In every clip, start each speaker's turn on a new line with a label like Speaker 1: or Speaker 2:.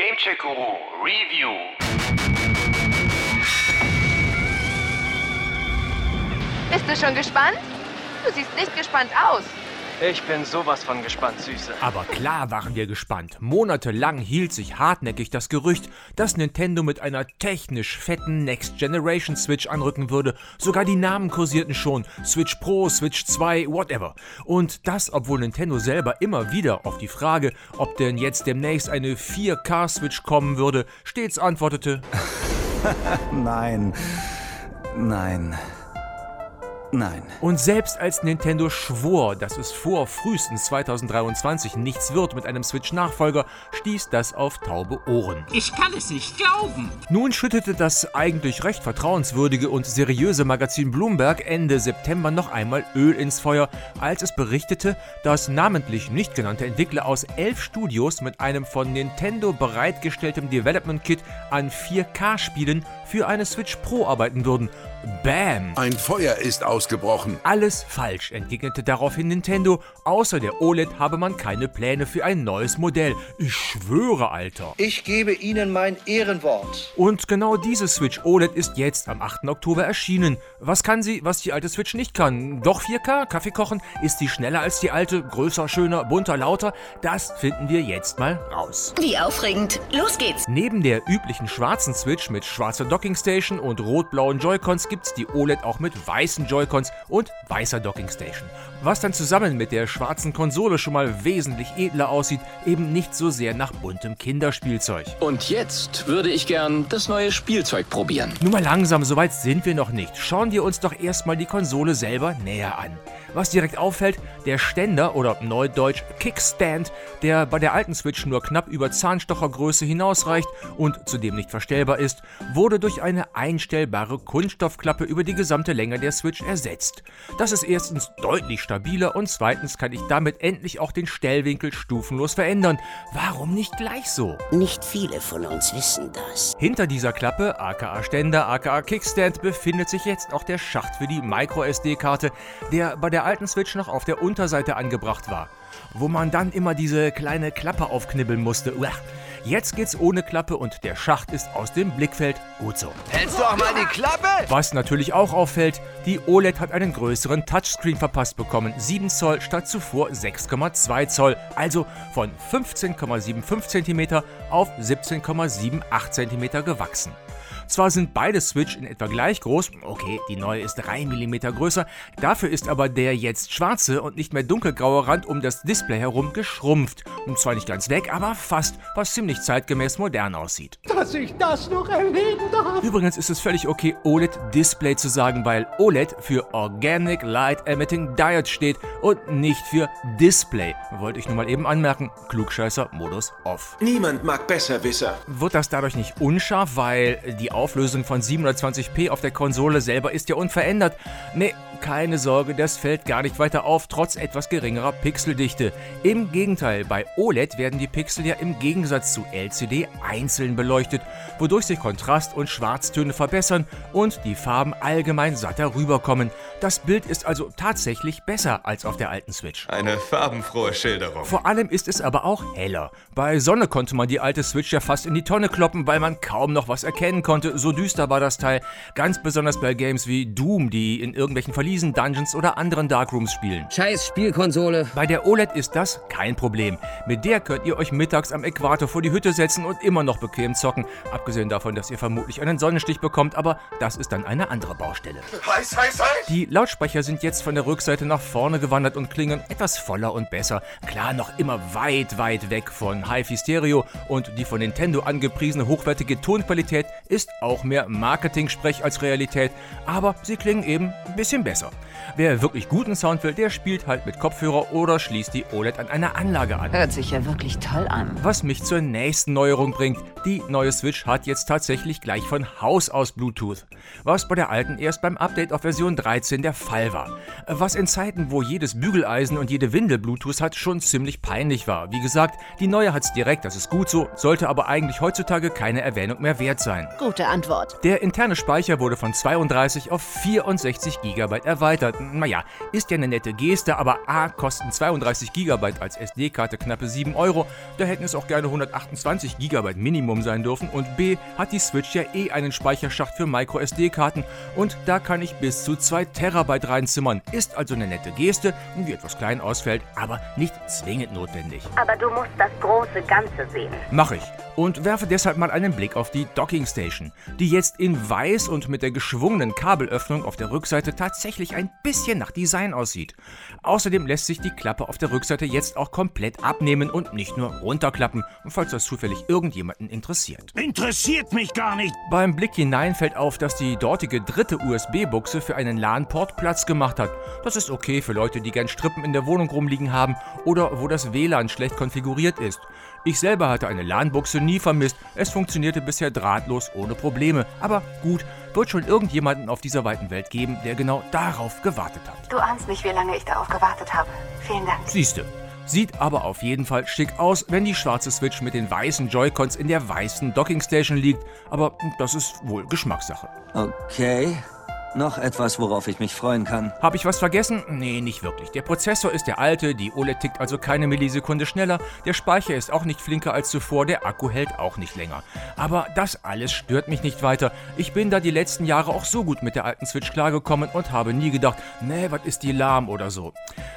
Speaker 1: Gamecheck Guru Review.
Speaker 2: Bist du schon gespannt? Du siehst nicht gespannt aus.
Speaker 3: Ich bin sowas von gespannt, Süße.
Speaker 4: Aber klar waren wir gespannt. Monatelang hielt sich hartnäckig das Gerücht, dass Nintendo mit einer technisch fetten Next Generation Switch anrücken würde. Sogar die Namen kursierten schon. Switch Pro, Switch 2, whatever. Und das, obwohl Nintendo selber immer wieder auf die Frage, ob denn jetzt demnächst eine 4K-Switch kommen würde, stets antwortete:
Speaker 5: Nein. Nein. Nein.
Speaker 4: Und selbst als Nintendo schwor, dass es vor frühestens 2023 nichts wird mit einem Switch-Nachfolger, stieß das auf taube Ohren.
Speaker 6: Ich kann es nicht glauben.
Speaker 4: Nun schüttete das eigentlich recht vertrauenswürdige und seriöse Magazin Bloomberg Ende September noch einmal Öl ins Feuer, als es berichtete, dass namentlich nicht genannte Entwickler aus elf Studios mit einem von Nintendo bereitgestelltem Development Kit an 4K-Spielen für eine Switch Pro arbeiten würden. Bam!
Speaker 7: Ein Feuer ist ausgebrochen.
Speaker 4: Alles falsch, entgegnete daraufhin Nintendo. Außer der OLED habe man keine Pläne für ein neues Modell. Ich schwöre, Alter.
Speaker 8: Ich gebe Ihnen mein Ehrenwort.
Speaker 4: Und genau diese Switch OLED ist jetzt am 8. Oktober erschienen. Was kann sie, was die alte Switch nicht kann? Doch 4K? Kaffee kochen? Ist sie schneller als die alte? Größer, schöner, bunter, lauter? Das finden wir jetzt mal raus.
Speaker 9: Wie aufregend. Los geht's.
Speaker 4: Neben der üblichen schwarzen Switch mit schwarzer Dockingstation und rot-blauen Joy-Cons gibt's die OLED auch mit weißen Joy-Cons und weißer Dockingstation. Was dann zusammen mit der schwarzen Konsole schon mal wesentlich edler aussieht, eben nicht so sehr nach buntem Kinderspielzeug.
Speaker 10: Und jetzt würde ich gern das neue Spielzeug probieren.
Speaker 4: Nun mal langsam, soweit sind wir noch nicht. Schauen wir uns doch erstmal die Konsole selber näher an. Was direkt auffällt, der Ständer oder neudeutsch Kickstand, der bei der alten Switch nur knapp über Zahnstochergröße hinausreicht und zudem nicht verstellbar ist, wurde durch eine einstellbare Kunststoffklappe über die gesamte Länge der Switch ersetzt. Das ist erstens deutlich stabiler und zweitens kann ich damit endlich auch den Stellwinkel stufenlos verändern. Warum nicht gleich so?
Speaker 9: Nicht viele von uns wissen das.
Speaker 4: Hinter dieser Klappe, aka Ständer, aka Kickstand, befindet sich jetzt auch der Schacht für die MicroSD-Karte, der bei der alten Switch noch auf der Unterseite angebracht war. Wo man dann immer diese kleine Klappe aufknibbeln musste. Uah. Jetzt geht's ohne Klappe und der Schacht ist aus dem Blickfeld. Gut so.
Speaker 8: Hältst du auch mal die Klappe?
Speaker 4: Was natürlich auch auffällt, die OLED hat einen größeren Touchscreen verpasst bekommen. 7 Zoll statt zuvor 6,2 Zoll. Also von 15,75 cm auf 17,78 cm gewachsen. Zwar sind beide Switch in etwa gleich groß, okay, die neue ist 3 mm größer, dafür ist aber der jetzt schwarze und nicht mehr dunkelgraue Rand um das Display herum geschrumpft. Und zwar nicht ganz weg, aber fast, was ziemlich zeitgemäß modern aussieht.
Speaker 6: Dass ich das noch erleben darf.
Speaker 4: Übrigens ist es völlig okay, OLED-Display zu sagen, weil OLED für Organic Light Emitting Diode steht und nicht für Display. Wollte ich nur mal eben anmerken, Klugscheißer-Modus off.
Speaker 7: Niemand mag Besserwisser.
Speaker 4: Wird das dadurch nicht unscharf, weil die Auflösung von 720p auf der Konsole selber ist ja unverändert? Nee, keine Sorge, das fällt gar nicht weiter auf, trotz etwas geringerer Pixeldichte. Im Gegenteil, bei OLED werden die Pixel ja im Gegensatz zu LCD einzeln beleuchtet, wodurch sich Kontrast und Schwarztöne verbessern und die Farben allgemein satter rüberkommen. Das Bild ist also tatsächlich besser als auf der alten Switch.
Speaker 11: Eine farbenfrohe Schilderung.
Speaker 4: Vor allem ist es aber auch heller. Bei Sonne konnte man die alte Switch ja fast in die Tonne kloppen, weil man kaum noch was erkennen konnte. So düster war das Teil. Ganz besonders bei Games wie Doom, die in irgendwelchen Verliesen, Dungeons oder anderen Darkrooms spielen.
Speaker 12: Scheiß Spielkonsole.
Speaker 4: Bei der OLED ist das kein Problem. Mit der könnt ihr euch mittags am Äquator vor die Hütte setzen und immer noch bequem zocken. Abgesehen davon, dass ihr vermutlich einen Sonnenstich bekommt, aber das ist dann eine andere Baustelle.
Speaker 7: Heiß, heiß, heiß.
Speaker 4: Die Lautsprecher sind jetzt von der Rückseite nach vorne gewandert und klingen etwas voller und besser. Klar, noch immer weit, weit weg von HiFi Stereo und die von Nintendo angepriesene hochwertige Tonqualität ist auch mehr Marketing-Sprech als Realität, aber sie klingen eben ein bisschen besser. Wer wirklich guten Sound will, der spielt halt mit Kopfhörer oder schließt die OLED an einer Anlage an.
Speaker 2: Hört sich ja wirklich toll an.
Speaker 4: Was mich zur nächsten Neuerung bringt, Die neue Switch hat jetzt tatsächlich gleich von Haus aus Bluetooth, was bei der alten erst beim Update auf Version 13 der Fall war. Was in Zeiten, wo jedes Bügeleisen und jede Windel Bluetooth hat, schon ziemlich peinlich war. Wie gesagt, die neue hat's direkt, das ist gut so, sollte aber eigentlich heutzutage keine Erwähnung mehr wert sein.
Speaker 9: Gute Antwort.
Speaker 4: Der interne Speicher wurde von 32 auf 64 GB erweitert. Naja, ist ja eine nette Geste, aber A kosten 32 GB als SD-Karte knappe 7 Euro, da hätten es auch gerne 128 GB Minimum sein dürfen und B hat die Switch ja eh einen Speicherschacht für MicroSD-Karten und da kann ich bis zu 2 Terabyte reinzimmern. Ist also eine nette Geste, die etwas klein ausfällt, aber nicht zwingend notwendig.
Speaker 12: Aber du musst das große Ganze sehen.
Speaker 4: Mach ich und werfe deshalb mal einen Blick auf die Docking Station, die jetzt in weiß und mit der geschwungenen Kabelöffnung auf der Rückseite tatsächlich ein bisschen nach Design aussieht. Außerdem lässt sich die Klappe auf der Rückseite jetzt auch komplett abnehmen und nicht nur runterklappen, falls das zufällig irgendjemanden interessiert.
Speaker 6: Interessiert mich gar nicht.
Speaker 4: Beim Blick hinein fällt auf, dass die dortige dritte USB-Buchse für einen LAN-Port Platz gemacht hat. Das ist okay für Leute, die gern Strippen in der Wohnung rumliegen haben oder wo das WLAN schlecht konfiguriert ist. Ich selber hatte eine LAN-Buchse nie vermisst. Es funktionierte bisher drahtlos ohne Probleme. Aber gut, wird schon irgendjemanden auf dieser weiten Welt geben, der genau darauf gewartet hat.
Speaker 12: Du ahnst nicht, wie lange ich darauf gewartet habe. Vielen Dank.
Speaker 4: Siehste. Sieht aber auf jeden Fall schick aus, wenn die schwarze Switch mit den weißen Joy-Cons in der weißen Dockingstation liegt. Aber das ist wohl Geschmackssache.
Speaker 13: Okay, noch etwas, worauf ich mich freuen kann.
Speaker 4: Habe ich was vergessen? Nee, nicht wirklich. Der Prozessor ist der alte, die OLED tickt also keine Millisekunde schneller, der Speicher ist auch nicht flinker als zuvor, der Akku hält auch nicht länger. Aber das alles stört mich nicht weiter. Ich bin da die letzten Jahre auch so gut mit der alten Switch klargekommen und habe nie gedacht, nee, was ist die lahm oder so.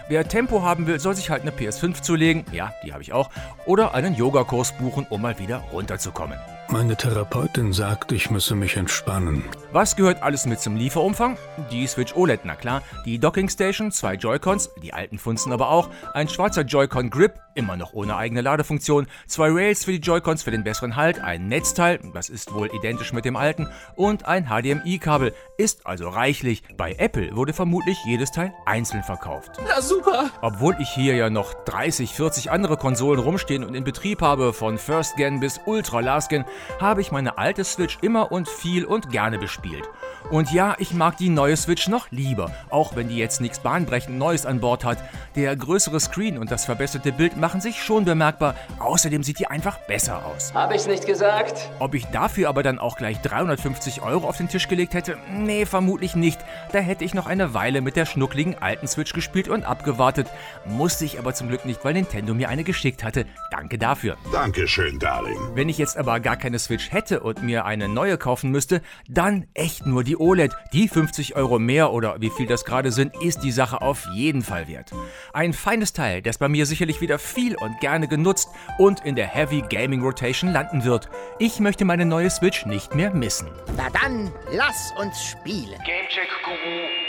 Speaker 4: Wer Tempo haben will, soll sich halt eine PS5 zulegen, ja, die habe ich auch, oder einen Yogakurs buchen, um mal wieder runterzukommen.
Speaker 14: Meine Therapeutin sagt, ich müsse mich entspannen.
Speaker 4: Was gehört alles mit zum Lieferumfang? Die Switch OLED, na klar. Die Docking Station, zwei Joy-Cons, die alten Funzen aber auch. Ein schwarzer Joy-Con Grip, immer noch ohne eigene Ladefunktion. Zwei Rails für die Joy-Cons für den besseren Halt. Ein Netzteil, das ist wohl identisch mit dem alten. Und ein HDMI-Kabel, ist also reichlich. Bei Apple wurde vermutlich jedes Teil einzeln verkauft.
Speaker 6: Na super.
Speaker 4: Obwohl ich hier ja noch 30, 40 andere Konsolen rumstehen und in Betrieb habe, von First Gen bis Ultra Last Gen, habe ich meine alte Switch immer und viel und gerne bespielt gespielt. Und ja, ich mag die neue Switch noch lieber, auch wenn die jetzt nichts bahnbrechend Neues an Bord hat. Der größere Screen und das verbesserte Bild machen sich schon bemerkbar, außerdem sieht die einfach besser aus.
Speaker 10: Hab ich's nicht gesagt?
Speaker 4: Ob ich dafür aber dann auch gleich 350 Euro auf den Tisch gelegt hätte? Nee, vermutlich nicht. Da hätte ich noch eine Weile mit der schnuckligen alten Switch gespielt und abgewartet. Musste ich aber zum Glück nicht, weil Nintendo mir eine geschickt hatte. Danke dafür.
Speaker 7: Dankeschön, Darling.
Speaker 4: Wenn ich jetzt aber gar keine Switch hätte und mir eine neue kaufen müsste, dann echt nur die OLED. Die 50 Euro mehr oder wie viel das gerade sind, ist die Sache auf jeden Fall wert. Ein feines Teil, das bei mir sicherlich wieder viel und gerne genutzt und in der Heavy Gaming Rotation landen wird. Ich möchte meine neue Switch nicht mehr missen.
Speaker 15: Na dann, lass uns spielen.
Speaker 1: Gamecheck Guru